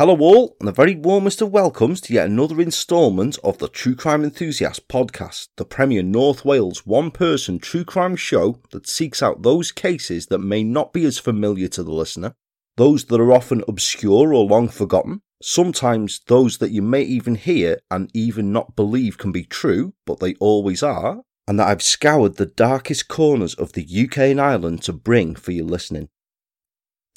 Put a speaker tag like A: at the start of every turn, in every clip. A: Hello, all, and the very warmest of welcomes to yet another instalment of the True Crime Enthusiast podcast, the premier North Wales one person true crime show that seeks out those cases that may not be as familiar to the listener, those that are often obscure or long forgotten, sometimes those that you may even hear and even not believe can be true, but they always are, and that I've scoured the darkest corners of the UK and Ireland to bring for your listening.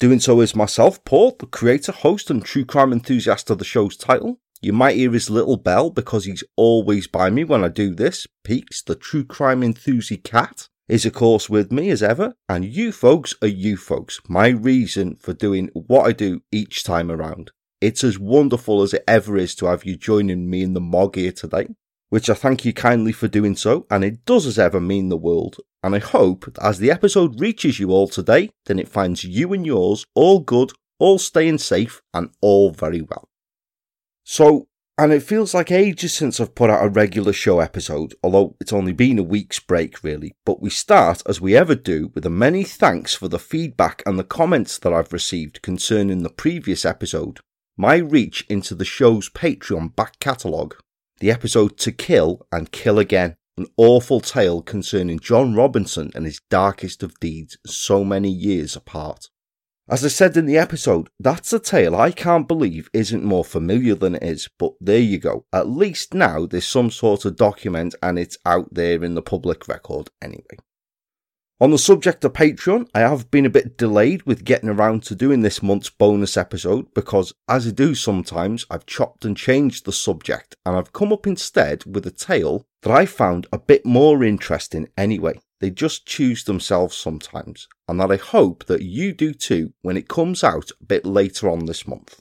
A: Doing so is myself, Paul, the creator, host, and true crime enthusiast of the show's title. You might hear his little bell because he's always by me when I do this. Peaks, the true crime enthusiast, cat, is of course with me as ever, and you folks are you folks, my reason for doing what I do each time around. It's as wonderful as it ever is to have you joining me in the mog here today, which I thank you kindly for doing so, and it does as ever mean the world and I hope that as the episode reaches you all today, then it finds you and yours all good, all staying safe, and all very well. So, and it feels like ages since I've put out a regular show episode, although it's only been a week's break really, but we start, as we ever do, with a many thanks for the feedback and the comments that I've received concerning the previous episode, my reach into the show's Patreon back catalogue, the episode To Kill and Kill Again an awful tale concerning John Robinson and his darkest of deeds so many years apart. As I said in the episode, that's a tale I can't believe isn't more familiar than it is, but there you go. At least now there's some sort of document and it's out there in the public record anyway. On the subject of Patreon, I have been a bit delayed with getting around to doing this month's bonus episode because, as I do sometimes, I've chopped and changed the subject and I've come up instead with a tale that I found a bit more interesting anyway. They just choose themselves sometimes, and that I hope that you do too when it comes out a bit later on this month.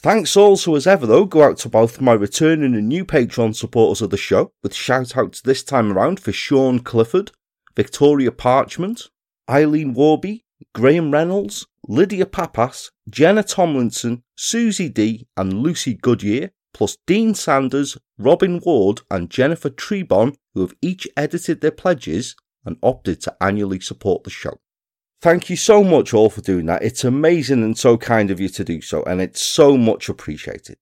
A: Thanks also as ever though go out to both my returning and new Patreon supporters of the show, with shout outs this time around for Sean Clifford, Victoria Parchment, Eileen Warby, Graham Reynolds, Lydia Papas, Jenna Tomlinson, Susie D, and Lucy Goodyear, plus Dean Sanders, Robin Ward, and Jennifer Trebon, who have each edited their pledges and opted to annually support the show. Thank you so much all for doing that. It's amazing and so kind of you to do so, and it's so much appreciated.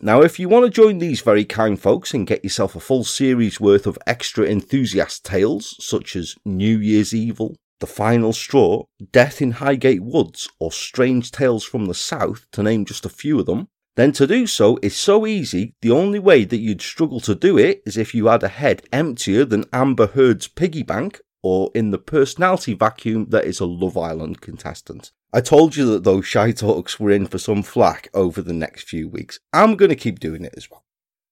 A: Now, if you want to join these very kind folks and get yourself a full series worth of extra enthusiast tales, such as New Year's Evil, The Final Straw, Death in Highgate Woods, or Strange Tales from the South, to name just a few of them, then to do so is so easy, the only way that you'd struggle to do it is if you had a head emptier than Amber Heard's piggy bank, or in the personality vacuum that is a Love Island contestant. I told you that those shy talks were in for some flack over the next few weeks. I'm going to keep doing it as well.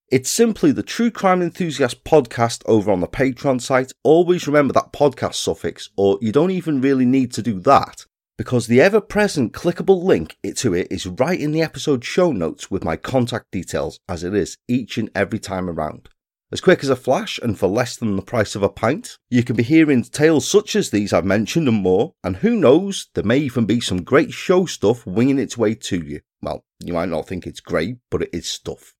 A: It's simply the True Crime Enthusiast podcast over on the Patreon site. Always remember that podcast suffix, or you don't even really need to do that, because the ever present clickable link to it is right in the episode show notes with my contact details, as it is each and every time around. As quick as a flash and for less than the price of a pint, you can be hearing tales such as these I've mentioned and more, and who knows, there may even be some great show stuff winging its way to you. Well, you might not think it's great, but it is stuff.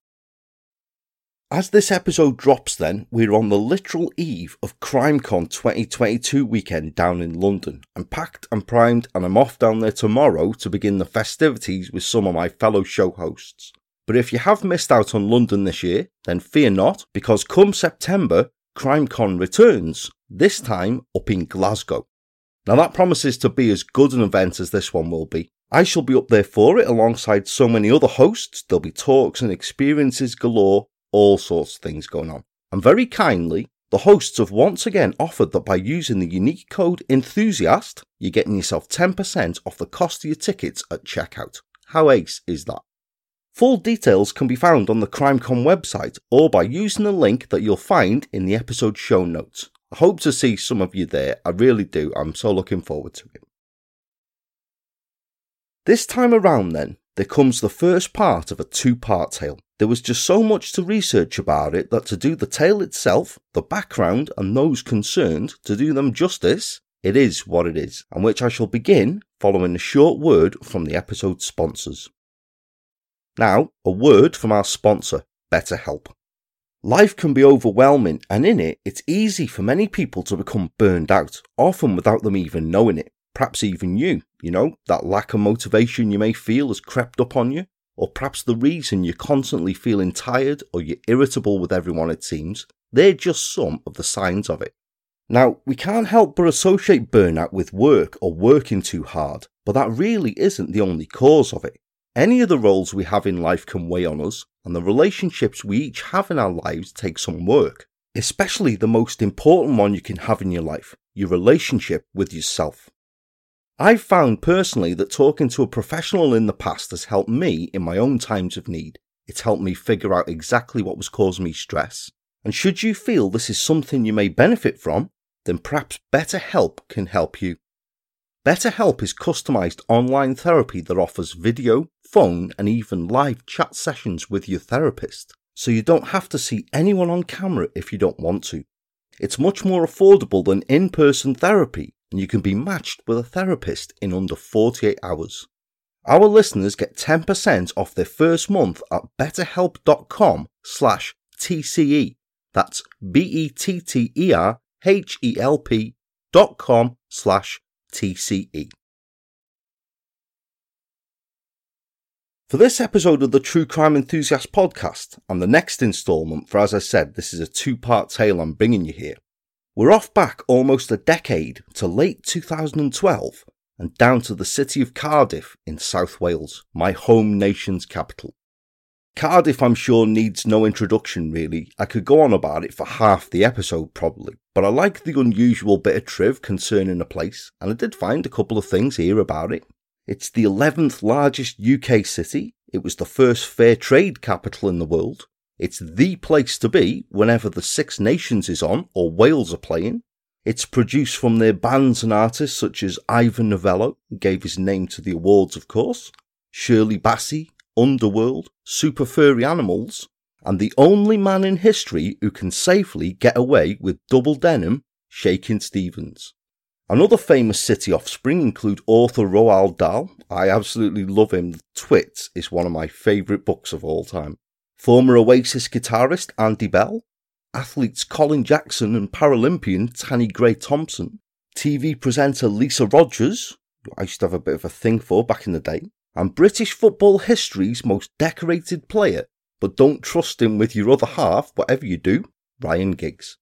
A: As this episode drops, then, we're on the literal eve of CrimeCon 2022 weekend down in London. I'm packed and primed, and I'm off down there tomorrow to begin the festivities with some of my fellow show hosts. But if you have missed out on London this year, then fear not, because come September, CrimeCon returns, this time up in Glasgow. Now that promises to be as good an event as this one will be. I shall be up there for it alongside so many other hosts. There'll be talks and experiences galore, all sorts of things going on. And very kindly, the hosts have once again offered that by using the unique code ENTHUSIAST, you're getting yourself 10% off the cost of your tickets at checkout. How ace is that? Full details can be found on the CrimeCon website or by using the link that you'll find in the episode show notes. I hope to see some of you there, I really do, I'm so looking forward to it. This time around, then, there comes the first part of a two part tale. There was just so much to research about it that to do the tale itself, the background, and those concerned, to do them justice, it is what it is, and which I shall begin following a short word from the episode sponsors. Now, a word from our sponsor, BetterHelp. Life can be overwhelming, and in it, it's easy for many people to become burned out, often without them even knowing it. Perhaps even you, you know, that lack of motivation you may feel has crept up on you, or perhaps the reason you're constantly feeling tired or you're irritable with everyone it seems. They're just some of the signs of it. Now, we can't help but associate burnout with work or working too hard, but that really isn't the only cause of it. Any of the roles we have in life can weigh on us, and the relationships we each have in our lives take some work, especially the most important one you can have in your life your relationship with yourself. I've found personally that talking to a professional in the past has helped me in my own times of need. It's helped me figure out exactly what was causing me stress. And should you feel this is something you may benefit from, then perhaps better help can help you BetterHelp is customized online therapy that offers video, phone, and even live chat sessions with your therapist, so you don't have to see anyone on camera if you don't want to. It's much more affordable than in person therapy, and you can be matched with a therapist in under 48 hours. Our listeners get 10% off their first month at betterhelp.com slash TCE. That's B E T T E R H E L P dot com slash TCE. For this episode of the True Crime Enthusiast podcast and the next instalment, for as I said, this is a two part tale I'm bringing you here, we're off back almost a decade to late 2012 and down to the city of Cardiff in South Wales, my home nation's capital. Cardiff, I'm sure, needs no introduction, really. I could go on about it for half the episode, probably. But I like the unusual bit of triv concerning the place, and I did find a couple of things here about it. It's the 11th largest UK city. It was the first fair trade capital in the world. It's the place to be whenever the Six Nations is on or Wales are playing. It's produced from their bands and artists such as Ivor Novello, gave his name to the awards, of course, Shirley Bassey, underworld, super furry animals, and the only man in history who can safely get away with double denim, Shakin' Stevens. Another famous city offspring include author Roald Dahl. I absolutely love him. The Twit is one of my favourite books of all time. Former Oasis guitarist Andy Bell, athletes Colin Jackson and Paralympian Tanni Grey Thompson, TV presenter Lisa Rogers, I used to have a bit of a thing for back in the day, and British football history's most decorated player, but don't trust him with your other half, whatever you do, Ryan Giggs.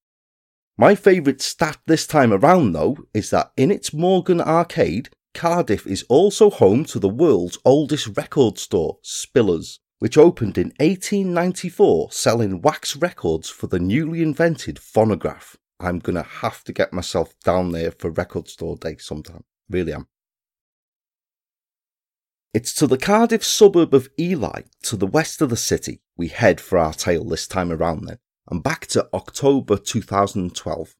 A: My favourite stat this time around, though, is that in its Morgan arcade, Cardiff is also home to the world's oldest record store, Spillers, which opened in 1894 selling wax records for the newly invented phonograph. I'm going to have to get myself down there for record store day sometime. Really am. It's to the Cardiff suburb of Ely, to the west of the city, we head for our tale this time around then, and back to October 2012.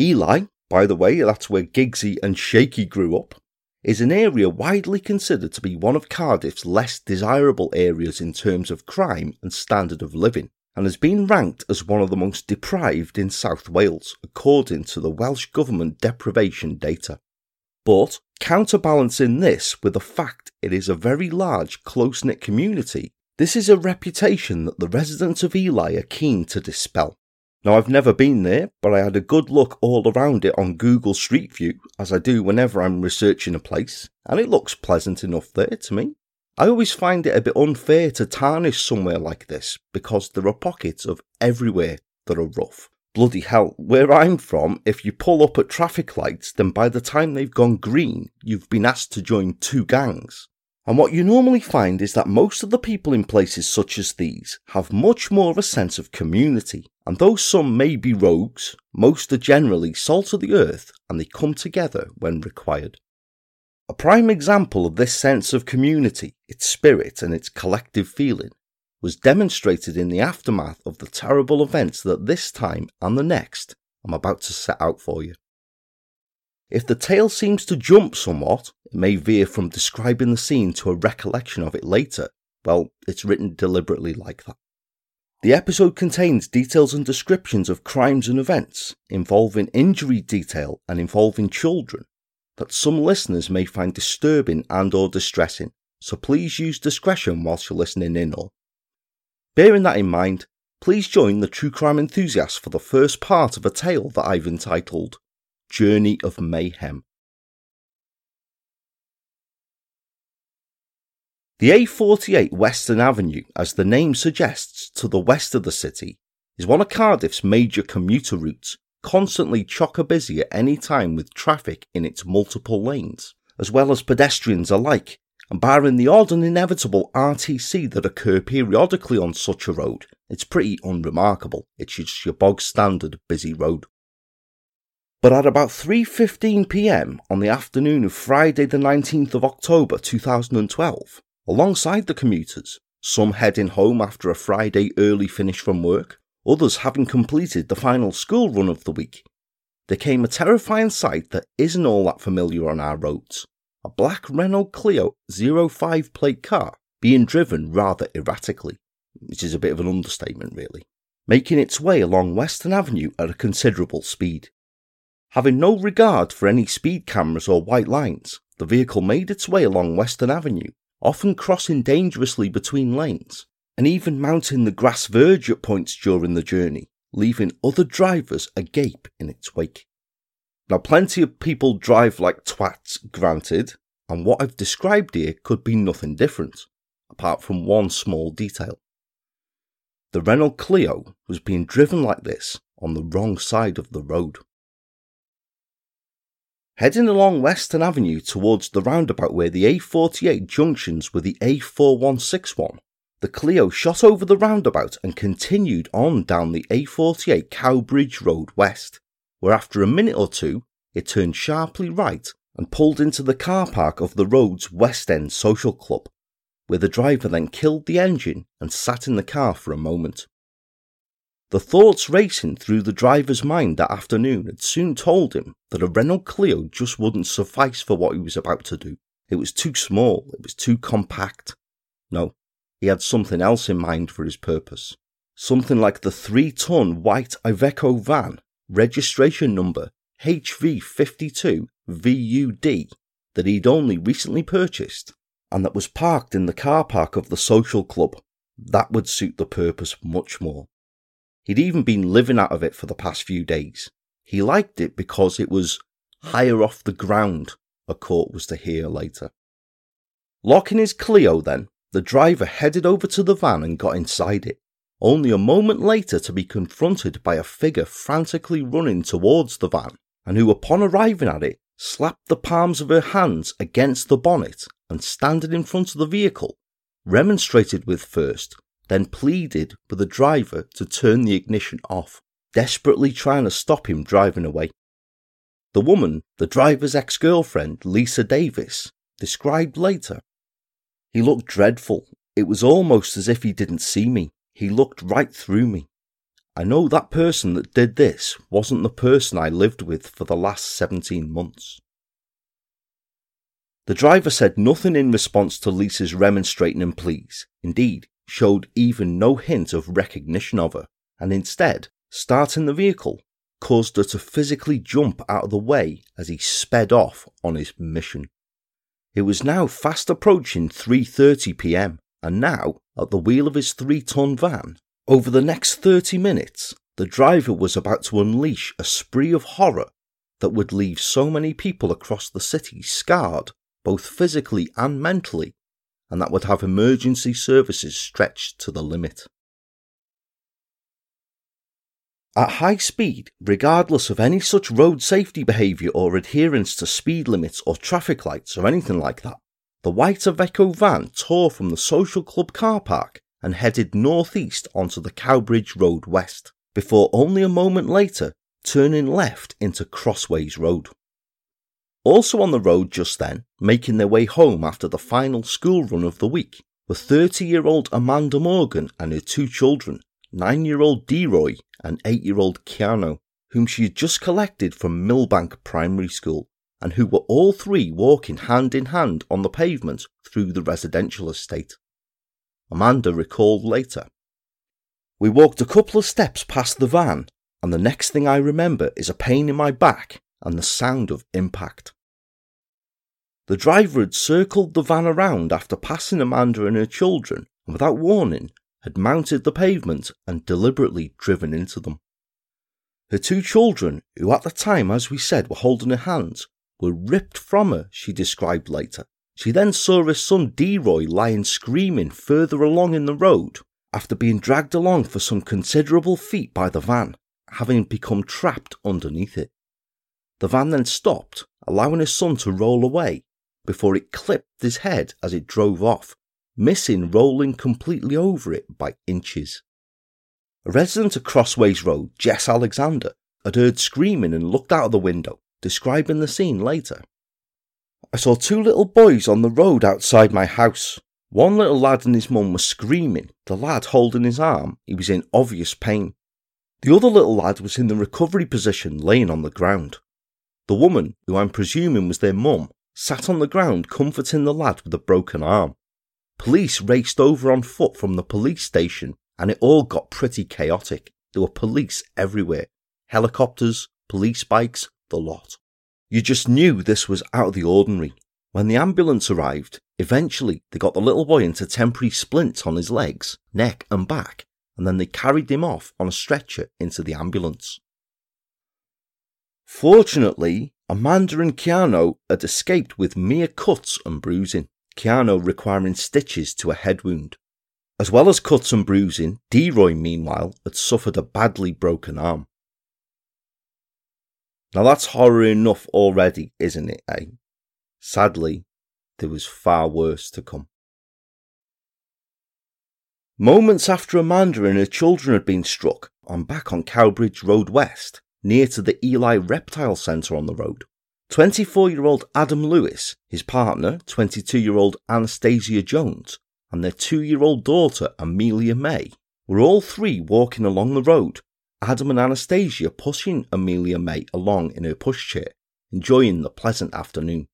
A: Ely, by the way, that's where Giggsy and Shaky grew up, is an area widely considered to be one of Cardiff's less desirable areas in terms of crime and standard of living, and has been ranked as one of the most deprived in South Wales, according to the Welsh Government deprivation data. But Counterbalancing this with the fact it is a very large, close knit community, this is a reputation that the residents of Ely are keen to dispel. Now, I've never been there, but I had a good look all around it on Google Street View, as I do whenever I'm researching a place, and it looks pleasant enough there to me. I always find it a bit unfair to tarnish somewhere like this because there are pockets of everywhere that are rough, bloody hell, where I'm from, if you pull up at traffic lights, then by the time they've gone green, you've been asked to join two gangs. And what you normally find is that most of the people in places such as these have much more of a sense of community. And though some may be rogues, most are generally salt of the earth and they come together when required. A prime example of this sense of community, its spirit and its collective feeling, was demonstrated in the aftermath of the terrible events that this time and the next I'm about to set out for you. If the tale seems to jump somewhat, it may veer from describing the scene to a recollection of it later. Well, it's written deliberately like that. The episode contains details and descriptions of crimes and events involving injury detail and involving children that some listeners may find disturbing and or distressing, so please use discretion whilst you're listening in or Bearing that in mind, please join the true crime enthusiasts for the first part of a tale that I've entitled Journey of Mayhem. The A48 Western Avenue, as the name suggests, to the west of the city, is one of Cardiff's major commuter routes, constantly chocker busy at any time with traffic in its multiple lanes, as well as pedestrians alike and barring the odd and inevitable RTC that occur periodically on such a road, it's pretty unremarkable. It's just your bog standard busy road. But at about 3.15pm on the afternoon of Friday the 19th of October 2012, alongside the commuters, some heading home after a Friday early finish from work, others having completed the final school run of the week, there came a terrifying sight that isn't all that familiar on our roads a black Renault Clio 05 plate car being driven rather erratically, which is a bit of an understatement really, making its way along Western Avenue at a considerable speed. Having no regard for any speed cameras or white lines, the vehicle made its way along Western Avenue, often crossing dangerously between lanes, and even mounting the grass verge at points during the journey, leaving other drivers agape in its wake. Now, plenty of people drive like twats, granted, and what I've described here could be nothing different, apart from one small detail. The Renault Clio was being driven like this on the wrong side of the road. Heading along Western Avenue towards the roundabout where the A48 junctions with the A4161, the Clio shot over the roundabout and continued on down the A48 Cowbridge Road West where after a minute or two, it turned sharply right and pulled into the car park of the road's West End Social Club, where the driver then killed the engine and sat in the car for a moment. The thoughts racing through the driver's mind that afternoon had soon told him that a Renault Clio just wouldn't suffice for what he was about to do. It was too small, it was too compact. No, he had something else in mind for his purpose. Something like the three ton white Iveco van registration number HV52VUD that he'd only recently purchased and that was parked in the car park of the social club. That would suit the purpose much more. He'd even been living out of it for the past few days. He liked it because it was higher off the ground, a court was to hear later. Locking his Clio, then, the driver headed over to the van and got inside it only a moment later to be confronted by a figure frantically running towards the van, and who, upon arriving at it, slapped the palms of her hands against the bonnet and, standing in front of the vehicle, remonstrated with first, then pleaded with the driver to turn the ignition off, desperately trying to stop him driving away. The woman, the driver's ex girlfriend, Lisa Davis, described later, he looked dreadful. It was almost as if he didn't see me. He looked right through me. I know that person that did this wasn't the person I lived with for the last 17 months. The driver said nothing in response to Lisa's remonstrating and pleas, indeed, showed even no hint of recognition of her, and instead, starting the vehicle, caused her to physically jump out of the way as he sped off on his mission. It was now fast approaching 3:30 p.m. and now at the wheel of his three ton van, over the next 30 minutes, the driver was about to unleash a spree of horror that would leave so many people across the city scarred, both physically and mentally, and that would have emergency services stretched to the limit. At high speed, regardless of any such road safety behaviour or adherence to speed limits or traffic lights or anything like that, the white Iveco van tore from the social club car park and headed northeast onto the Cowbridge Road West, before only a moment later turning left into Crossways Road. Also on the road just then, making their way home after the final school run of the week, were 30 year old Amanda Morgan and her two children, 9 year old Deroy and 8 year old Keanu, whom she had just collected from Millbank Primary School and who were all three walking hand in hand on the pavement through the residential estate. Amanda recalled later. We walked a couple of steps past the van, and the next thing I remember is a pain in my back and the sound of impact. The driver had circled the van around after passing Amanda and her children, and without warning, had mounted the pavement and deliberately driven into them. Her two children, who at the time, as we said, were holding her hands, were ripped from her, she described later. She then saw her son Deroy lying screaming further along in the road after being dragged along for some considerable feet by the van, having become trapped underneath it. The van then stopped, allowing his son to roll away before it clipped his head as it drove off, missing rolling completely over it by inches. A resident of Crossways Road, Jess Alexander, had heard screaming and looked out of the window describing the scene later. I saw two little boys on the road outside my house. One little lad and his mum were screaming, the lad holding his arm, he was in obvious pain. The other little lad was in the recovery position, laying on the ground. The woman, who I'm presuming was their mum, sat on the ground comforting the lad with a broken arm. Police raced over on foot from the police station and it all got pretty chaotic. There were police everywhere helicopters, police bikes, the lot. You just knew this was out of the ordinary. When the ambulance arrived, eventually they got the little boy into temporary splints on his legs, neck, and back, and then they carried him off on a stretcher into the ambulance. Fortunately, Amanda and Keanu had escaped with mere cuts and bruising, Keanu requiring stitches to a head wound. As well as cuts and bruising, Roy, meanwhile, had suffered a badly broken arm. Now that's horror enough already, isn't it, eh? Sadly, there was far worse to come. Moments after Amanda and her children had been struck, I'm back on Cowbridge Road West, near to the Ely Reptile Centre on the road. 24 year old Adam Lewis, his partner, 22 year old Anastasia Jones, and their two year old daughter, Amelia May, were all three walking along the road Adam and Anastasia pushing Amelia May along in her pushchair, enjoying the pleasant afternoon.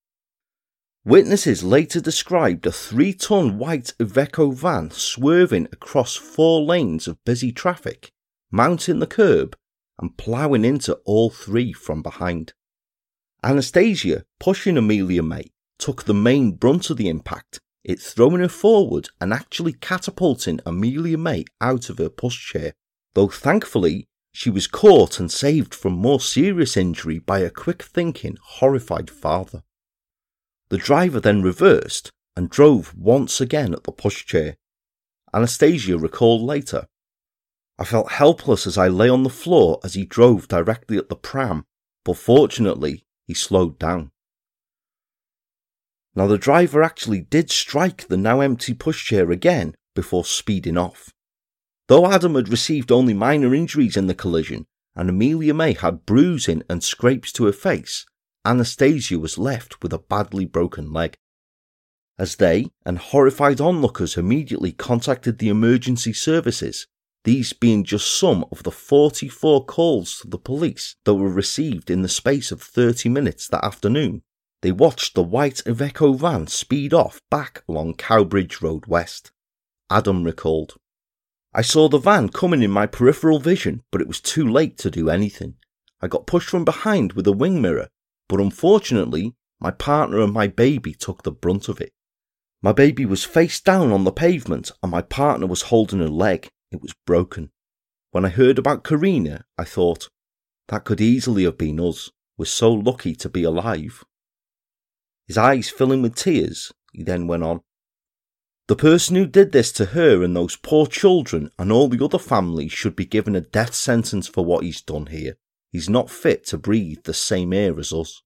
A: Witnesses later described a three ton white Iveco van swerving across four lanes of busy traffic, mounting the curb, and ploughing into all three from behind. Anastasia, pushing Amelia May, took the main brunt of the impact, it throwing her forward and actually catapulting Amelia May out of her pushchair, though thankfully she was caught and saved from more serious injury by a quick thinking, horrified father. The driver then reversed and drove once again at the pushchair. Anastasia recalled later. I felt helpless as I lay on the floor as he drove directly at the pram, but fortunately he slowed down. Now the driver actually did strike the now empty pushchair again before speeding off. Though Adam had received only minor injuries in the collision, and Amelia May had bruising and scrapes to her face, Anastasia was left with a badly broken leg. As they and horrified onlookers immediately contacted the emergency services, these being just some of the 44 calls to the police that were received in the space of 30 minutes that afternoon, they watched the white Iveco van speed off back along Cowbridge Road West. Adam recalled. I saw the van coming in my peripheral vision, but it was too late to do anything. I got pushed from behind with a wing mirror, but unfortunately, my partner and my baby took the brunt of it. My baby was face down on the pavement, and my partner was holding her leg. It was broken. When I heard about Karina, I thought, that could easily have been us. We're so lucky to be alive. His eyes filling with tears, he then went on. The person who did this to her and those poor children and all the other families should be given a death sentence for what he's done here. He's not fit to breathe the same air as us.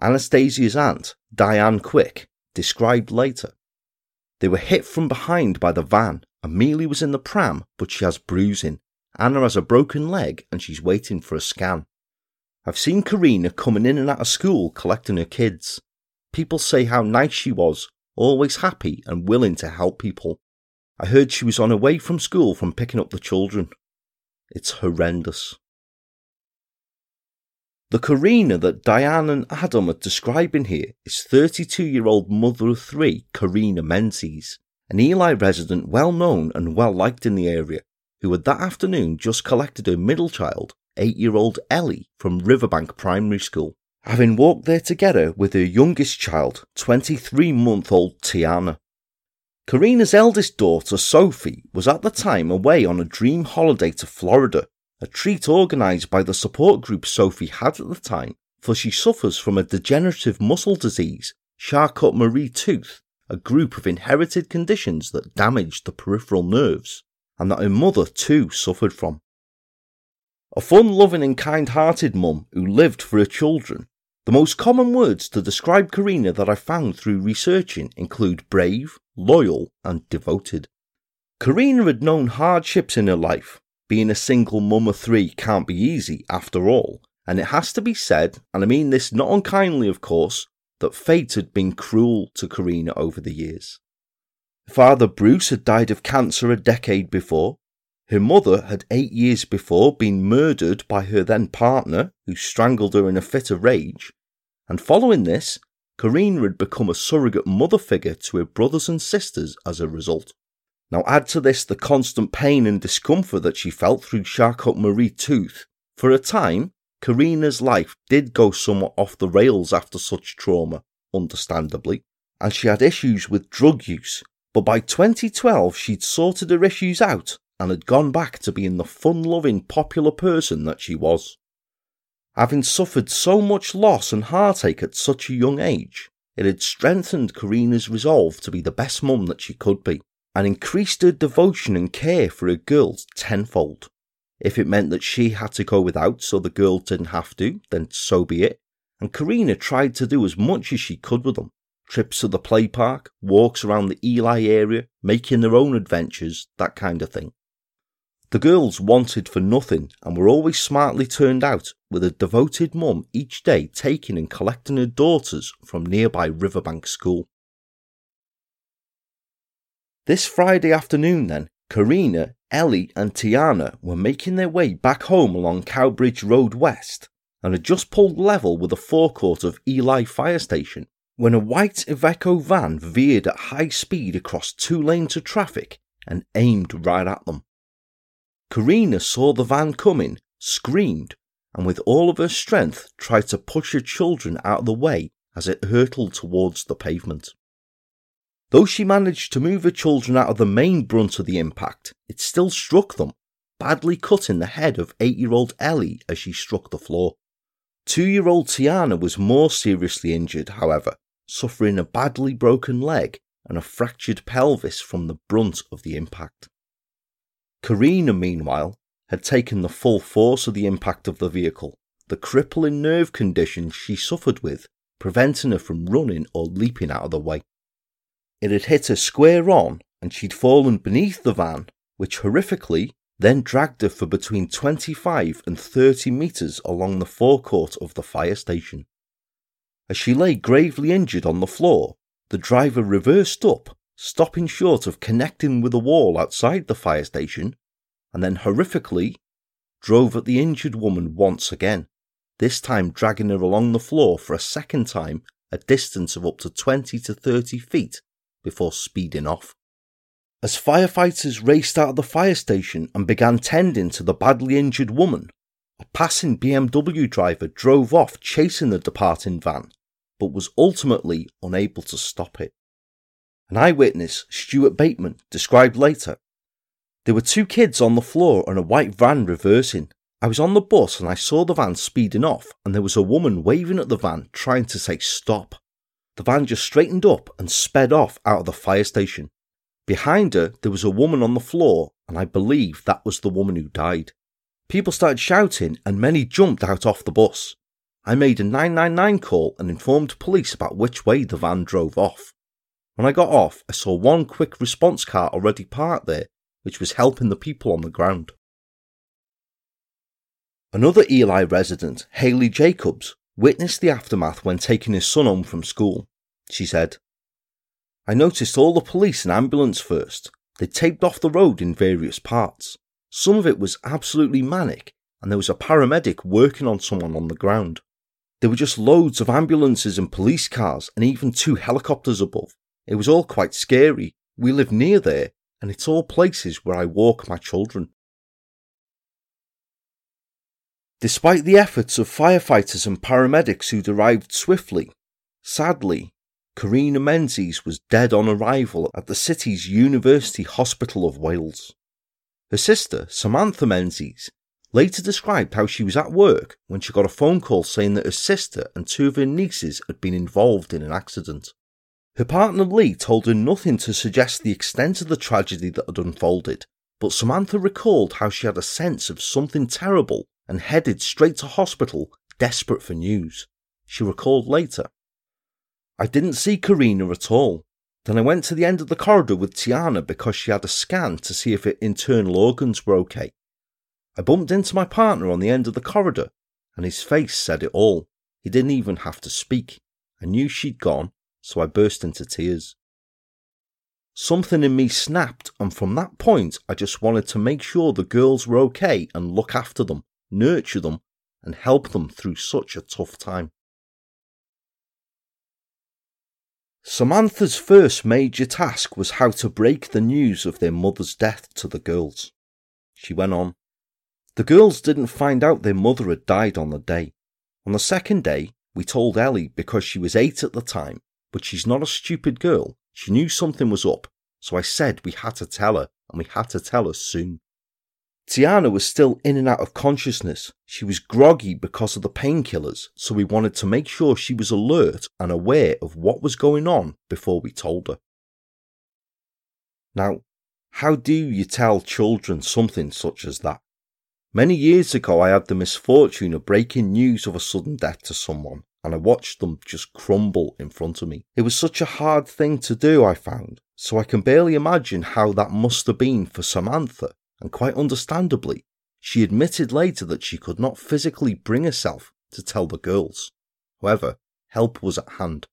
A: Anastasia's aunt, Diane Quick, described later. They were hit from behind by the van. Amelia was in the pram, but she has bruising. Anna has a broken leg and she's waiting for a scan. I've seen Karina coming in and out of school collecting her kids. People say how nice she was, always happy and willing to help people. I heard she was on her way from school from picking up the children. It's horrendous. The Karina that Diane and Adam are describing here is 32 year old mother of three, Karina Menzies, an Ely resident well known and well liked in the area, who had that afternoon just collected her middle child, 8 year old Ellie, from Riverbank Primary School having walked there together with her youngest child, 23 month old Tiana. Karina's eldest daughter, Sophie, was at the time away on a dream holiday to Florida, a treat organised by the support group Sophie had at the time, for she suffers from a degenerative muscle disease, Charcot Marie Tooth, a group of inherited conditions that damage the peripheral nerves, and that her mother too suffered from. A fun loving and kind hearted mum who lived for her children, the most common words to describe Karina that I found through researching include brave, loyal, and devoted. Karina had known hardships in her life. Being a single mum of three can't be easy after all, and it has to be said, and I mean this not unkindly of course, that fate had been cruel to Karina over the years. Father Bruce had died of cancer a decade before, her mother had eight years before been murdered by her then partner, who strangled her in a fit of rage, and following this, Karina had become a surrogate mother figure to her brothers and sisters as a result. Now, add to this the constant pain and discomfort that she felt through Charcot Marie Tooth. For a time, Karina's life did go somewhat off the rails after such trauma, understandably, and she had issues with drug use. But by 2012, she'd sorted her issues out and had gone back to being the fun loving, popular person that she was. Having suffered so much loss and heartache at such a young age, it had strengthened Karina's resolve to be the best mum that she could be, and increased her devotion and care for her girls tenfold. If it meant that she had to go without so the girls didn't have to, then so be it. And Karina tried to do as much as she could with them trips to the play park, walks around the Ely area, making their own adventures, that kind of thing. The girls wanted for nothing and were always smartly turned out with a devoted mum each day taking and collecting her daughters from nearby Riverbank School. This Friday afternoon, then, Karina, Ellie, and Tiana were making their way back home along Cowbridge Road West and had just pulled level with the forecourt of Ely Fire Station when a white Iveco van veered at high speed across two lanes of traffic and aimed right at them. Karina saw the van coming, screamed, and with all of her strength tried to push her children out of the way as it hurtled towards the pavement. Though she managed to move her children out of the main brunt of the impact, it still struck them, badly cutting the head of eight year old Ellie as she struck the floor. Two year old Tiana was more seriously injured, however, suffering a badly broken leg and a fractured pelvis from the brunt of the impact. Karina, meanwhile, had taken the full force of the impact of the vehicle, the crippling nerve condition she suffered with preventing her from running or leaping out of the way. It had hit her square on, and she'd fallen beneath the van, which horrifically then dragged her for between 25 and 30 metres along the forecourt of the fire station. As she lay gravely injured on the floor, the driver reversed up stopping short of connecting with the wall outside the fire station, and then horrifically drove at the injured woman once again, this time dragging her along the floor for a second time, a distance of up to 20 to 30 feet, before speeding off. As firefighters raced out of the fire station and began tending to the badly injured woman, a passing BMW driver drove off chasing the departing van, but was ultimately unable to stop it an eyewitness, Stuart Bateman, described later. There were two kids on the floor and a white van reversing. I was on the bus and I saw the van speeding off, and there was a woman waving at the van trying to say stop. The van just straightened up and sped off out of the fire station. Behind her, there was a woman on the floor, and I believe that was the woman who died. People started shouting, and many jumped out off the bus. I made a 999 call and informed police about which way the van drove off. When I got off, I saw one quick response car already parked there, which was helping the people on the ground. Another Ely resident, Haley Jacobs, witnessed the aftermath when taking his son home from school. She said, I noticed all the police and ambulance first. They taped off the road in various parts. Some of it was absolutely manic, and there was a paramedic working on someone on the ground. There were just loads of ambulances and police cars, and even two helicopters above. It was all quite scary. We live near there, and it's all places where I walk my children. Despite the efforts of firefighters and paramedics who'd arrived swiftly, sadly, Karina Menzies was dead on arrival at the city's University Hospital of Wales. Her sister, Samantha Menzies, later described how she was at work when she got a phone call saying that her sister and two of her nieces had been involved in an accident. Her partner Lee told her nothing to suggest the extent of the tragedy that had unfolded, but Samantha recalled how she had a sense of something terrible and headed straight to hospital, desperate for news. She recalled later. I didn't see Karina at all. Then I went to the end of the corridor with Tiana because she had a scan to see if her internal organs were okay. I bumped into my partner on the end of the corridor, and his face said it all. He didn't even have to speak. I knew she'd gone, so I burst into tears. Something in me snapped, and from that point, I just wanted to make sure the girls were okay and look after them, nurture them, and help them through such a tough time. Samantha's first major task was how to break the news of their mother's death to the girls. She went on, The girls didn't find out their mother had died on the day. On the second day, we told Ellie because she was eight at the time but she's not a stupid girl. She knew something was up, so I said we had to tell her, and we had to tell her soon. Tiana was still in and out of consciousness. She was groggy because of the painkillers, so we wanted to make sure she was alert and aware of what was going on before we told her. Now, how do you tell children something such as that? Many years ago, I had the misfortune of breaking news of a sudden death to someone and I watched them just crumble in front of me. It was such a hard thing to do, I found, so I can barely imagine how that must have been for Samantha, and quite understandably, she admitted later that she could not physically bring herself to tell the girls. However, help was at hand.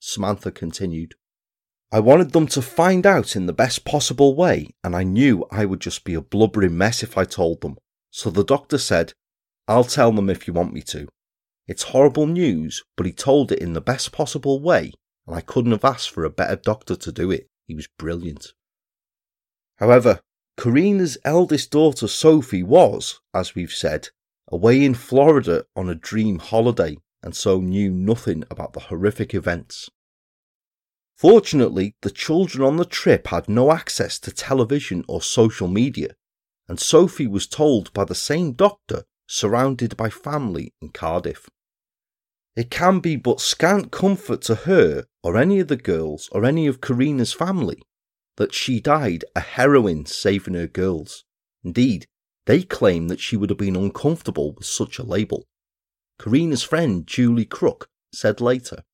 A: Samantha continued. I wanted them to find out in the best possible way, and I knew I would just be a blubbering mess if I told them. So the doctor said, I'll tell them if you want me to, it's horrible news, but he told it in the best possible way, and I couldn't have asked for a better doctor to do it. He was brilliant. However, Karina's eldest daughter Sophie was, as we've said, away in Florida on a dream holiday and so knew nothing about the horrific events. Fortunately, the children on the trip had no access to television or social media, and Sophie was told by the same doctor surrounded by family in Cardiff. It can be but scant comfort to her or any of the girls or any of Karina's family that she died a heroine saving her girls. Indeed, they claim that she would have been uncomfortable with such a label. Karina's friend Julie Crook said later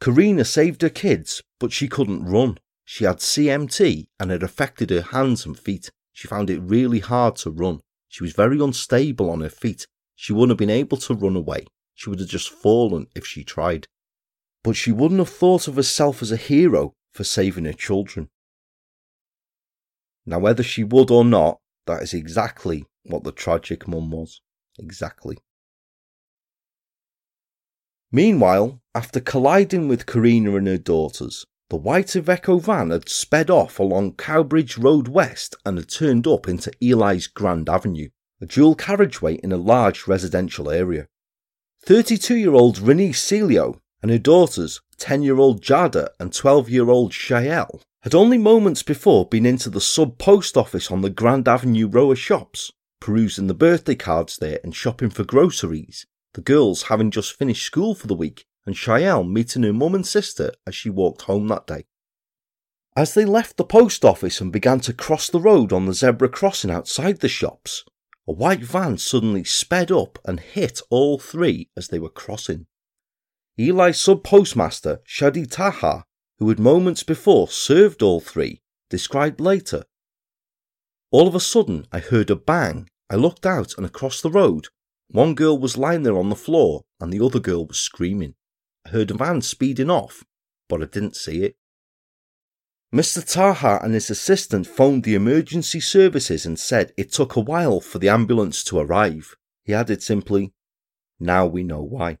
A: Karina saved her kids, but she couldn't run. She had CMT and it affected her hands and feet. She found it really hard to run. She was very unstable on her feet. She wouldn't have been able to run away. She would have just fallen if she tried. But she wouldn't have thought of herself as a hero for saving her children. Now, whether she would or not, that is exactly what the tragic mum was. Exactly. Meanwhile, after colliding with Karina and her daughters, the white Iveco van had sped off along Cowbridge Road West and had turned up into Ely's Grand Avenue, a dual carriageway in a large residential area. 32 year old Renee Celio and her daughters, 10 year old Jada and 12 year old Shayel, had only moments before been into the sub post office on the Grand Avenue row of shops, perusing the birthday cards there and shopping for groceries, the girls having just finished school for the week and Cheyenne meeting her mum and sister as she walked home that day. As they left the post office and began to cross the road on the zebra crossing outside the shops, a white van suddenly sped up and hit all three as they were crossing. Ely's sub postmaster, Shadi Taha, who had moments before served all three, described later. All of a sudden, I heard a bang. I looked out and across the road. One girl was lying there on the floor, and the other girl was screaming. I heard a van speeding off, but I didn't see it. Mr. Taha and his assistant phoned the emergency services and said it took a while for the ambulance to arrive. He added simply, Now we know why.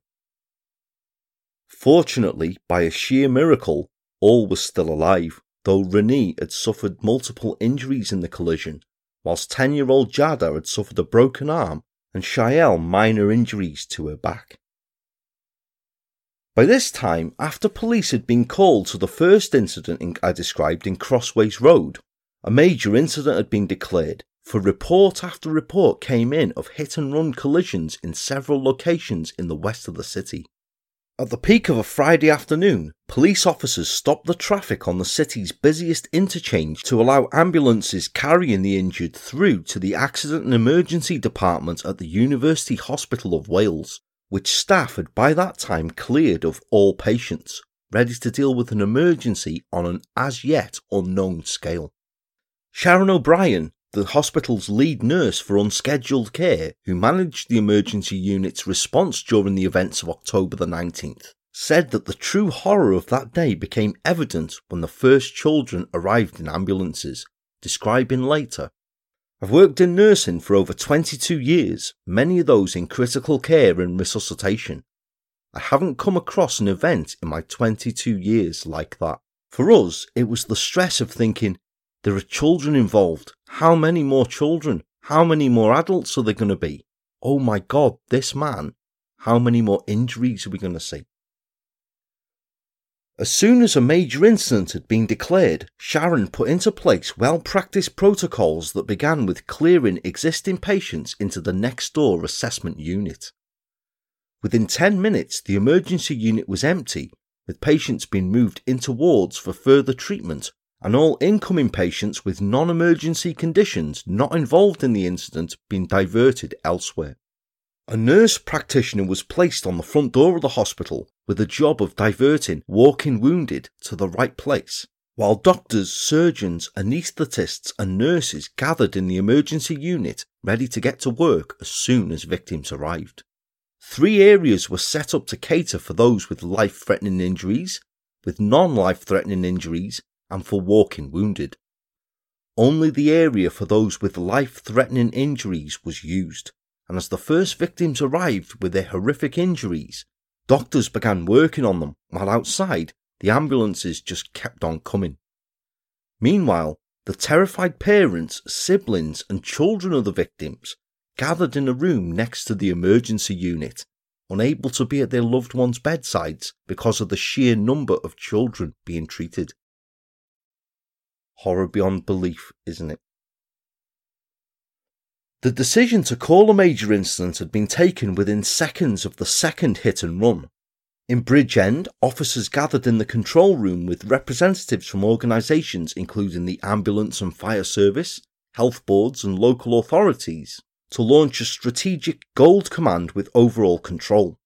A: Fortunately, by a sheer miracle, all was still alive, though Renee had suffered multiple injuries in the collision, whilst 10 year old Jada had suffered a broken arm and Shael minor injuries to her back. By this time, after police had been called to the first incident I described in Crossways Road, a major incident had been declared, for report after report came in of hit and run collisions in several locations in the west of the city. At the peak of a Friday afternoon, police officers stopped the traffic on the city's busiest interchange to allow ambulances carrying the injured through to the Accident and Emergency Department at the University Hospital of Wales, which staff had by that time cleared of all patients, ready to deal with an emergency on an as yet unknown scale. Sharon O'Brien, the hospital's lead nurse for unscheduled care, who managed the emergency unit's response during the events of October the 19th, said that the true horror of that day became evident when the first children arrived in ambulances, describing later I've worked in nursing for over 22 years, many of those in critical care and resuscitation. I haven't come across an event in my 22 years like that. For us, it was the stress of thinking, there are children involved. How many more children? How many more adults are there going to be? Oh my God, this man. How many more injuries are we going to see? As soon as a major incident had been declared, Sharon put into place well practiced protocols that began with clearing existing patients into the next door assessment unit. Within 10 minutes, the emergency unit was empty, with patients being moved into wards for further treatment, and all incoming patients with non emergency conditions not involved in the incident being diverted elsewhere. A nurse practitioner was placed on the front door of the hospital with the job of diverting walking wounded to the right place, while doctors, surgeons, anaesthetists, and nurses gathered in the emergency unit ready to get to work as soon as victims arrived. Three areas were set up to cater for those with life threatening injuries, with non life threatening injuries, and for walking wounded. Only the area for those with life threatening injuries was used, and as the first victims arrived with their horrific injuries, doctors began working on them while outside the ambulances just kept on coming. Meanwhile, the terrified parents, siblings, and children of the victims gathered in a room next to the emergency unit, unable to be at their loved ones' bedsides because of the sheer number of children being treated. Horror beyond belief, isn't it? The decision to call a major incident had been taken within seconds of the second hit and run. In Bridgend, officers gathered in the control room with representatives from organisations including the Ambulance and Fire Service, health boards, and local authorities to launch a strategic gold command with overall control.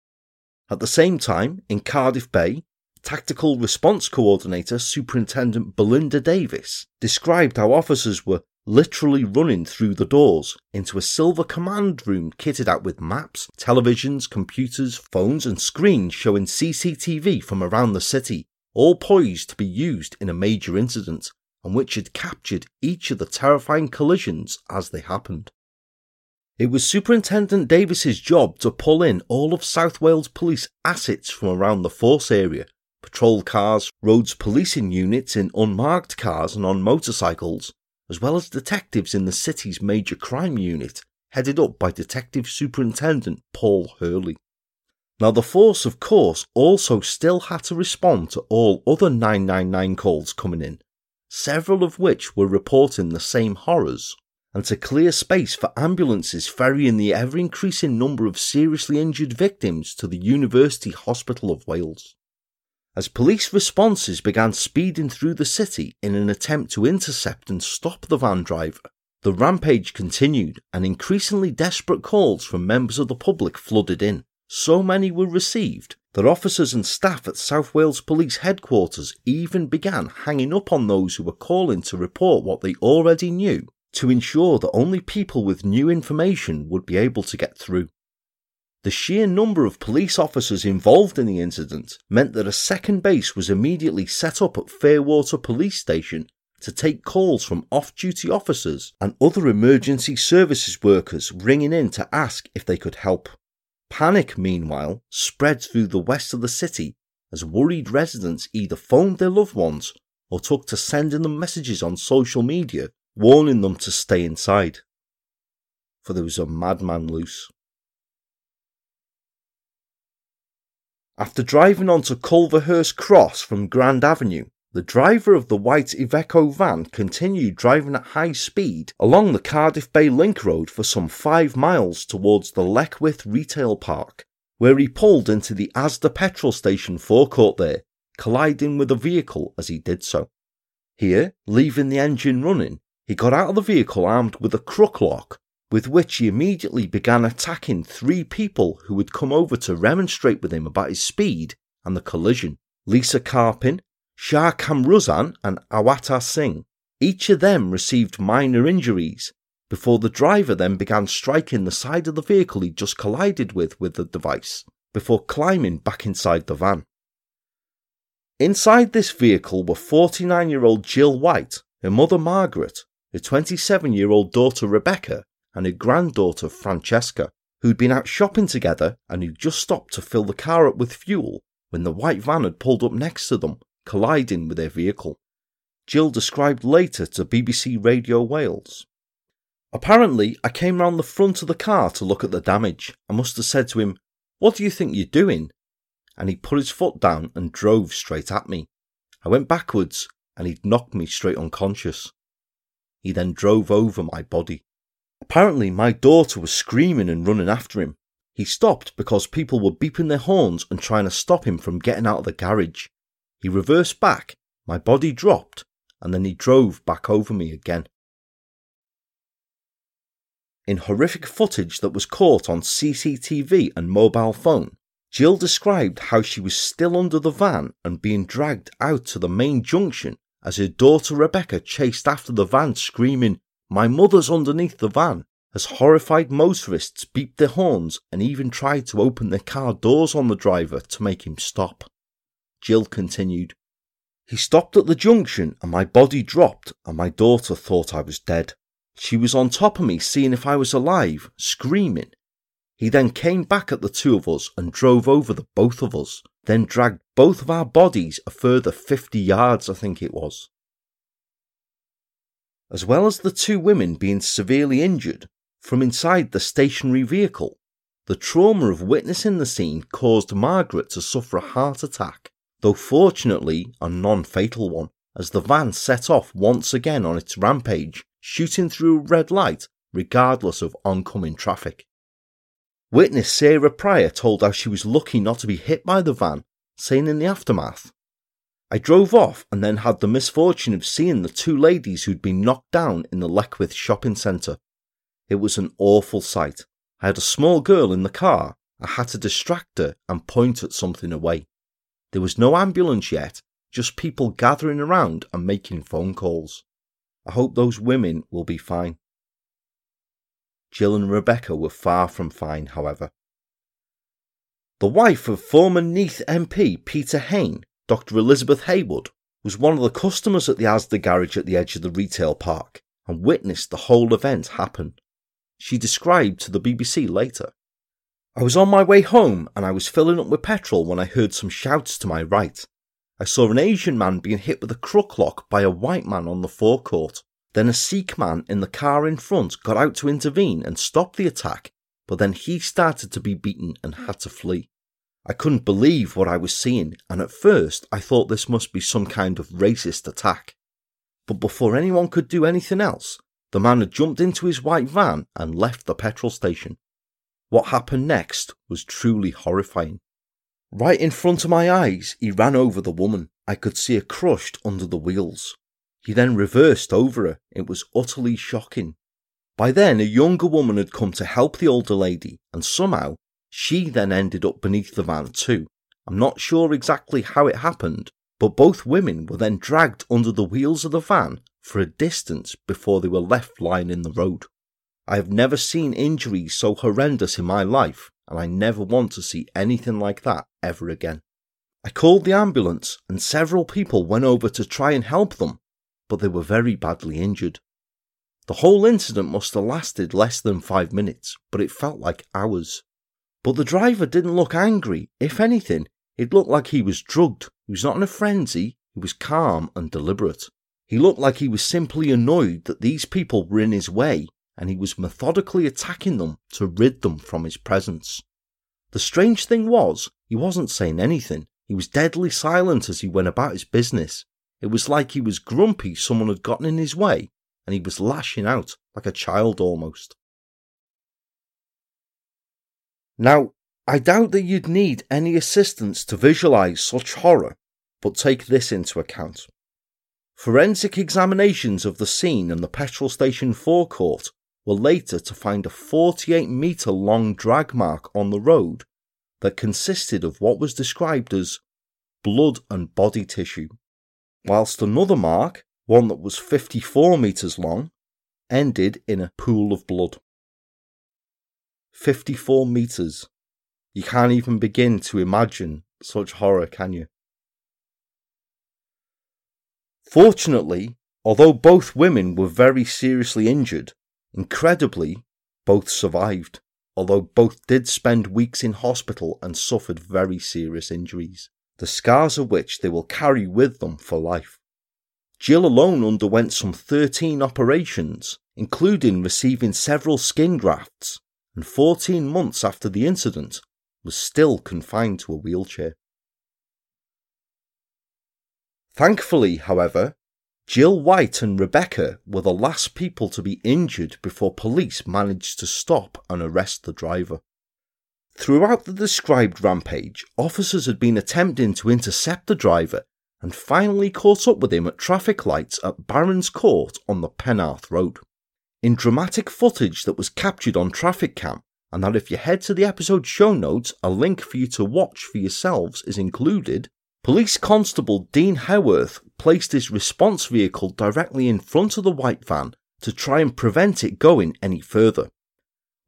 A: At the same time, in Cardiff Bay, Tactical Response Coordinator Superintendent Belinda Davis described how officers were literally running through the doors into a silver command room kitted out with maps, televisions, computers, phones, and screens showing CCTV from around the city, all poised to be used in a major incident, and which had captured each of the terrifying collisions as they happened. It was Superintendent Davis's job to pull in all of South Wales police assets from around the force area patrol cars, roads policing units in unmarked cars and on motorcycles, as well as detectives in the city's major crime unit, headed up by Detective Superintendent Paul Hurley. Now, the force, of course, also still had to respond to all other 999 calls coming in, several of which were reporting the same horrors, and to clear space for ambulances ferrying the ever increasing number of seriously injured victims to the University Hospital of Wales as police responses began speeding through the city in an attempt to intercept and stop the van driver, the rampage continued and increasingly desperate calls from members of the public flooded in. So many were received that officers and staff at South Wales Police Headquarters even began hanging up on those who were calling to report what they already knew to ensure that only people with new information would be able to get through. The sheer number of police officers involved in the incident meant that a second base was immediately set up at Fairwater Police Station to take calls from off duty officers and other emergency services workers ringing in to ask if they could help. Panic, meanwhile, spread through the west of the city as worried residents either phoned their loved ones or took to sending them messages on social media warning them to stay inside. For there was a madman loose. After driving on to Culverhouse Cross from Grand Avenue, the driver of the white Iveco van continued driving at high speed along the Cardiff Bay Link Road for some five miles towards the Leckwith Retail Park, where he pulled into the Asda petrol station forecourt there, colliding with a vehicle as he did so. Here, leaving the engine running, he got out of the vehicle armed with a crook lock with which he immediately began attacking three people who had come over to remonstrate with him about his speed and the collision Lisa Carpin, Shah Kamruzan, and Avtar Singh. Each of them received minor injuries before the driver then began striking the side of the vehicle he just collided with with the device before climbing back inside the van. Inside this vehicle were 49 year old Jill White, her mother Margaret, her 27 year old daughter Rebecca, and her granddaughter Francesca, who'd been out shopping together and who would just stopped to fill the car up with fuel when the white van had pulled up next to them, colliding with their vehicle. Jill described later to BBC Radio Wales. Apparently, I came round the front of the car to look at the damage. I must have said to him, What do you think you're doing? And he put his foot down and drove straight at me. I went backwards and he'd knocked me straight unconscious. He then drove over my body. Apparently, my daughter was screaming and running after him. He stopped because people were beeping their horns and trying to stop him from getting out of the garage. He reversed back, my body dropped, and then he drove back over me again. In horrific footage that was caught on CCTV and mobile phone, Jill described how she was still under the van and being dragged out to the main junction as her daughter Rebecca chased after the van screaming, my mother's underneath the van As horrified motorists, beeped their horns, and even tried to open their car doors on the driver to make him stop. Jill continued, He stopped at the junction and my body dropped, and my daughter thought I was dead. She was on top of me, seeing if I was alive, screaming. He then came back at the two of us and drove over the both of us, then dragged both of our bodies a further 50 yards, I think it was as well as the two women being severely injured from inside the stationary vehicle, the trauma of witnessing the scene caused Margaret to suffer a heart attack, though fortunately a non fatal one, as the van set off once again on its rampage, shooting through a red light regardless of oncoming traffic. Witness Sarah Pryor told how she was lucky not to be hit by the van, saying in the aftermath, I drove off and then had the misfortune of seeing the two ladies who'd been knocked down in the Leckwith shopping centre. It was an awful sight. I had a small girl in the car. I had to distract her and point at something away. There was no ambulance yet, just people gathering around and making phone calls. I hope those women will be fine. Jill and Rebecca were far from fine, however. The wife of former Neath MP Peter Hain Dr. Elizabeth Haywood was one of the customers at the Asda garage at the edge of the retail park and witnessed the whole event happen. She described to the BBC later I was on my way home and I was filling up with petrol when I heard some shouts to my right. I saw an Asian man being hit with a crook lock by a white man on the forecourt. Then a Sikh man in the car in front got out to intervene and stop the attack, but then he started to be beaten and had to flee. I couldn't believe what I was seeing, and at first I thought this must be some kind of racist attack. But before anyone could do anything else, the man had jumped into his white van and left the petrol station. What happened next was truly horrifying. Right in front of my eyes, he ran over the woman. I could see her crushed under the wheels. He then reversed over her. It was utterly shocking. By then, a younger woman had come to help the older lady, and somehow she then ended up beneath the van too. I'm not sure exactly how it happened, but both women were then dragged under the wheels of the van for a distance before they were left lying in the road. I have never seen injuries so horrendous in my life, and I never want to see anything like that ever again. I called the ambulance, and several people went over to try and help them, but they were very badly injured. The whole incident must have lasted less than five minutes, but it felt like hours. But the driver didn't look angry. If anything, it looked like he was drugged. He was not in a frenzy. He was calm and deliberate. He looked like he was simply annoyed that these people were in his way and he was methodically attacking them to rid them from his presence. The strange thing was, he wasn't saying anything. He was deadly silent as he went about his business. It was like he was grumpy someone had gotten in his way and he was lashing out like a child almost. Now, I doubt that you'd need any assistance to visualize such horror, but take this into account. Forensic examinations of the scene and the petrol station forecourt were later to find a 48 metre long drag mark on the road that consisted of what was described as blood and body tissue, whilst another mark, one that was 54 metres long, ended in a pool of blood. 54 metres. You can't even begin to imagine such horror, can you? Fortunately, although both women were very seriously injured, incredibly, both survived, although both did spend weeks in hospital and suffered very serious injuries, the scars of which they will carry with them for life. Jill alone underwent some 13 operations, including receiving several skin grafts and 14 months after the incident, was still confined to a wheelchair. Thankfully, however, Jill White and Rebecca were the last people to be injured before police managed to stop and arrest the driver. Throughout the described rampage, officers had been attempting to intercept the driver and finally caught up with him at traffic lights at Barron's Court on the Penarth Road in dramatic footage that was captured on Traffic Cam, and that if you head to the episode show notes, a link for you to watch for yourselves is included. Police Constable Dean Howarth placed his response vehicle directly in front of the white van to try and prevent it going any further.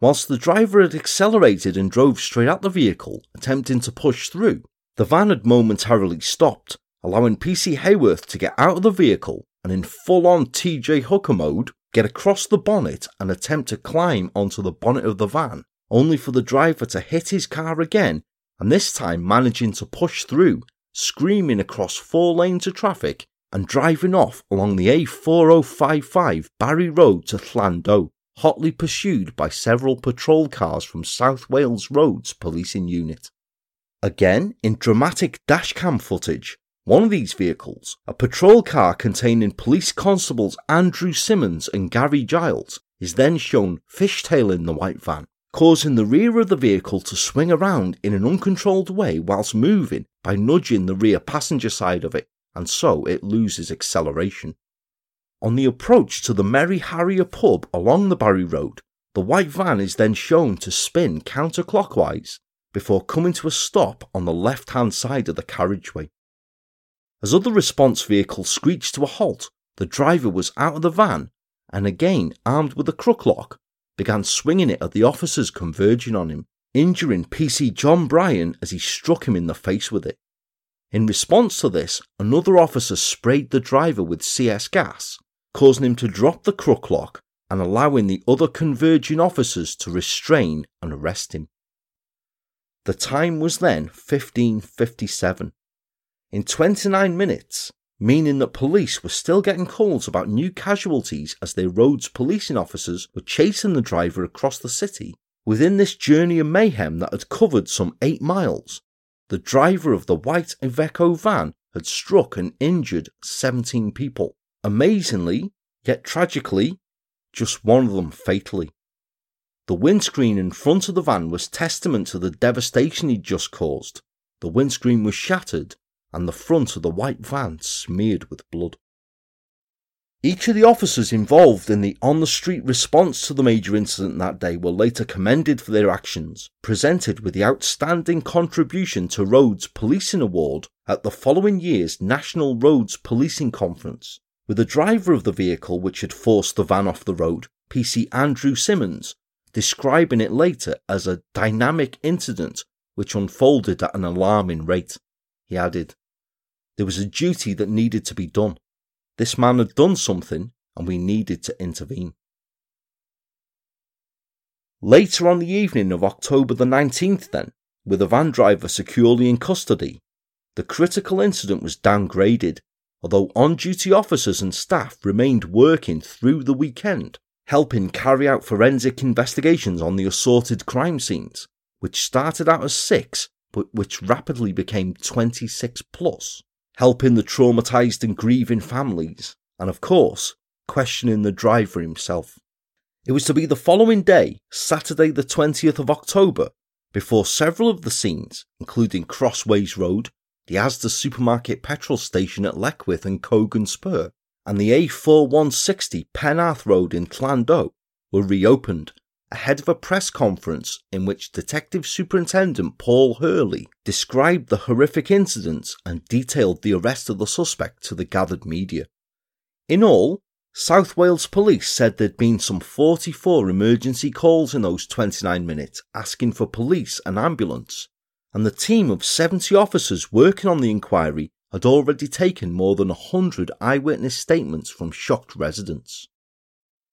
A: Whilst the driver had accelerated and drove straight at the vehicle, attempting to push through, the van had momentarily stopped, allowing PC Hayworth to get out of the vehicle and in full on TJ Hooker mode, get across the bonnet and attempt to climb onto the bonnet of the van, only for the driver to hit his car again and this time managing to push through, screaming across four lanes of traffic and driving off along the A4055 Barry Road to Llandough, hotly pursued by several patrol cars from South Wales Roads Policing Unit. Again, in dramatic dashcam footage, one of these vehicles, a patrol car containing police constables Andrew Simmons and Gary Giles, is then shown fishtailing the white van, causing the rear of the vehicle to swing around in an uncontrolled way whilst moving by nudging the rear passenger side of it, and so it loses acceleration. On the approach to the Merry Harrier pub along the Barry Road, the white van is then shown to spin counterclockwise before coming to a stop on the left hand side of the carriageway. As other response vehicles screeched to a halt, the driver was out of the van and again armed with a crooklock began swinging it at the officers converging on him, injuring PC John Bryan as he struck him in the face with it. In response to this, another officer sprayed the driver with CS gas, causing him to drop the crooklock and allowing the other converging officers to restrain and arrest him. The time was then 1557, in 29 minutes, meaning that police were still getting calls about new casualties as their roads policing officers were chasing the driver across the city. Within this journey of mayhem that had covered some eight miles, the driver of the white Iveco van had struck and injured 17 people. Amazingly, yet tragically, just one of them fatally. The windscreen in front of the van was testament to the devastation he'd just caused. The windscreen was shattered, and the front of the white van smeared with blood. Each of the officers involved in the on the street response to the major incident that day were later commended for their actions, presented with the Outstanding Contribution to Roads Policing Award at the following year's National Roads Policing Conference, with the driver of the vehicle which had forced the van off the road, PC Andrew Simmons, describing it later as a dynamic incident which unfolded at an alarming rate he added. There was a duty that needed to be done. This man had done something, and we needed to intervene. Later on the evening of October the 19th, then, with the van driver securely in custody, the critical incident was downgraded, although on duty officers and staff remained working through the weekend, helping carry out forensic investigations on the assorted crime scenes, which started out as six but which rapidly became 26 plus, helping the traumatized and grieving families, and of course, questioning the driver himself. It was to be the following day, Saturday the 20th of October, before several of the scenes, including Crossways Road, the Asda supermarket petrol station at Leckwith and Cogan Spur, and the A4160 Penarth Road in Llandough, were reopened ahead of a press conference in which Detective Superintendent Paul Hurley described the horrific incident and detailed the arrest of the suspect to the gathered media. In all, South Wales Police said there'd been some 44 emergency calls in those 29 minutes asking for police and ambulance, and the team of 70 officers working on the inquiry had already taken more than 100 eyewitness statements from shocked residents.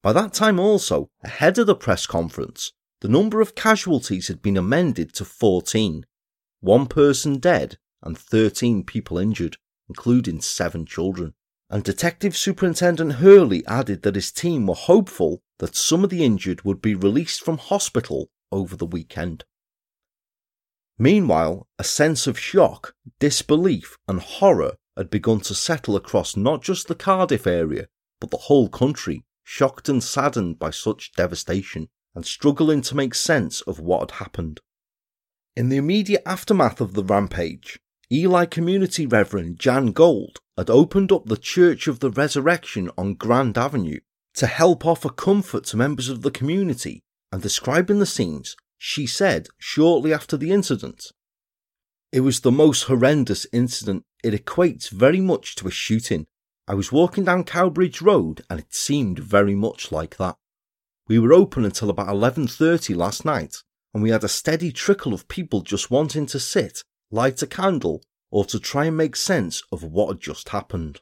A: By that time, also, ahead of the press conference, the number of casualties had been amended to 14, one person dead and 13 people injured, including seven children. And Detective Superintendent Hurley added that his team were hopeful that some of the injured would be released from hospital over the weekend. Meanwhile, a sense of shock, disbelief, and horror had begun to settle across not just the Cardiff area, but the whole country shocked and saddened by such devastation, and struggling to make sense of what had happened. In the immediate aftermath of the rampage, Ely Community Reverend Jan Gold had opened up the Church of the Resurrection on Grand Avenue to help offer comfort to members of the community, and describing the scenes, she said shortly after the incident, It was the most horrendous incident. It equates very much to a shooting, I was walking down Cowbridge Road and it seemed very much like that. We were open until about 11:30 last night and we had a steady trickle of people just wanting to sit, light a candle or to try and make sense of what had just happened.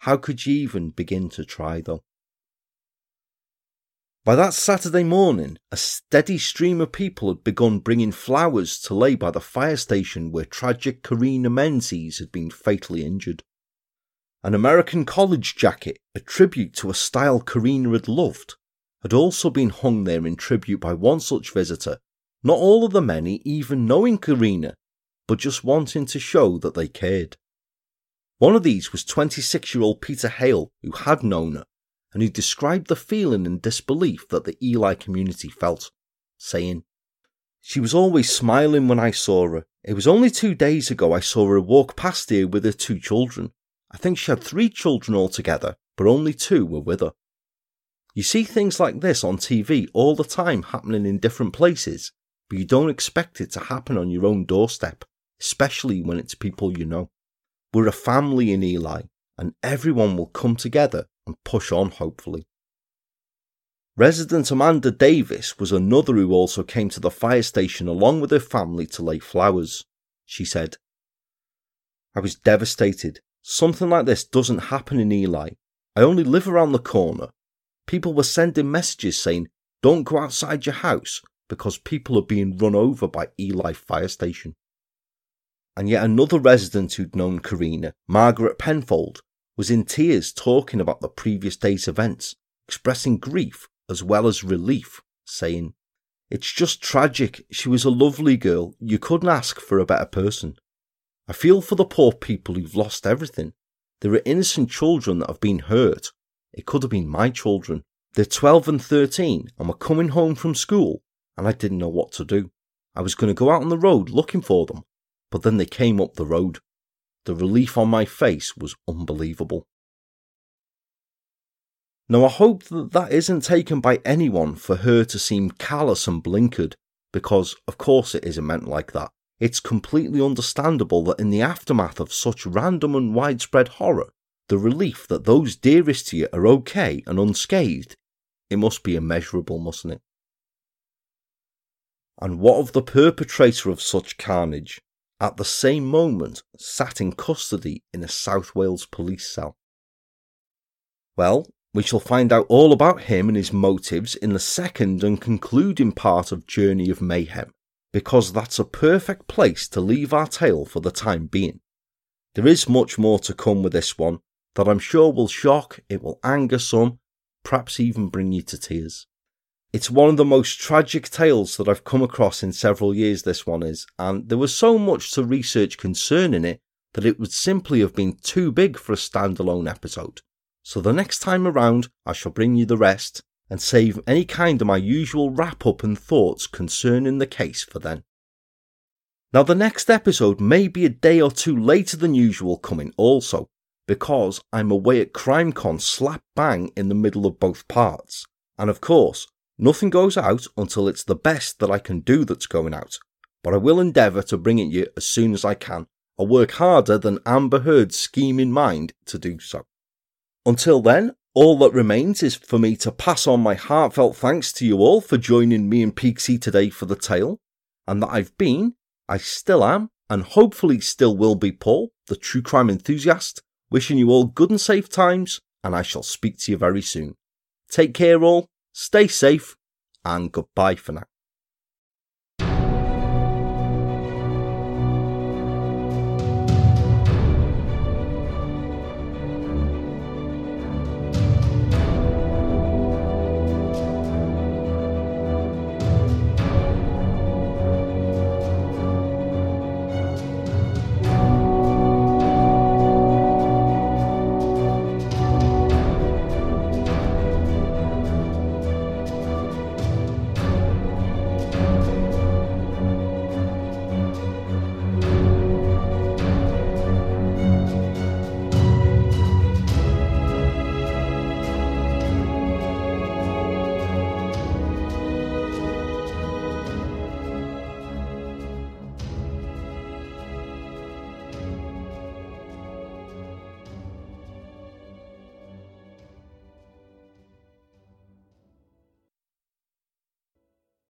A: How could you even begin to try though? By that Saturday morning, a steady stream of people had begun bringing flowers to lay by the fire station where tragic Karina Menzies had been fatally injured. An American college jacket, a tribute to a style Karina had loved, had also been hung there in tribute by one such visitor, not all of the many even knowing Karina, but just wanting to show that they cared. One of these was 26 year old Peter Hale, who had known her, and who described the feeling and disbelief that the Ely community felt, saying, She was always smiling when I saw her. It was only two days ago I saw her walk past here with her two children. I think she had three children altogether, but only two were with her. You see things like this on TV all the time happening in different places, but you don't expect it to happen on your own doorstep, especially when it's people you know. We're a family in Ely, and everyone will come together and push on, hopefully. Resident Amanda Davis was another who also came to the fire station along with her family to lay flowers. She said, I was devastated Something like this doesn't happen in Ely. I only live around the corner. People were sending messages saying, don't go outside your house because people are being run over by Ely Fire Station. And yet another resident who'd known Karina, Margaret Penfold, was in tears talking about the previous day's events, expressing grief as well as relief, saying, It's just tragic. She was a lovely girl. You couldn't ask for a better person. I feel for the poor people who've lost everything. There are innocent children that have been hurt. It could have been my children. They're 12 and 13 and were coming home from school and I didn't know what to do. I was going to go out on the road looking for them, but then they came up the road. The relief on my face was unbelievable. Now, I hope that that isn't taken by anyone for her to seem callous and blinkered, because of course it isn't meant like that it's completely understandable that in the aftermath of such random and widespread horror, the relief that those dearest to you are okay and unscathed, it must be immeasurable, mustn't it? And what of the perpetrator of such carnage, at the same moment sat in custody in a South Wales police cell? Well, we shall find out all about him and his motives in the second and concluding part of Journey of Mayhem, because that's a perfect place to leave our tale for the time being. There is much more to come with this one that I'm sure will shock, it will anger some, perhaps even bring you to tears. It's one of the most tragic tales that I've come across in several years, this one is, and there was so much to research concerning it that it would simply have been too big for a standalone episode. So the next time around, I shall bring you the rest, and save any kind of my usual wrap up and thoughts concerning the case for then. Now, the next episode may be a day or two later than usual coming also, because I'm away at CrimeCon slap bang in the middle of both parts. And of course, nothing goes out until it's the best that I can do that's going out. But I will endeavour to bring it you as soon as I can. I'll work harder than Amber Heard's scheme in mind to do so. Until then, all that remains is for me to pass on my heartfelt thanks to you all for joining me and Pixie today for the tale, and that I've been, I still am, and hopefully still will be Paul, the true crime enthusiast, wishing you all good and safe times, and I shall speak to you very soon. Take care all, stay safe, and goodbye for now.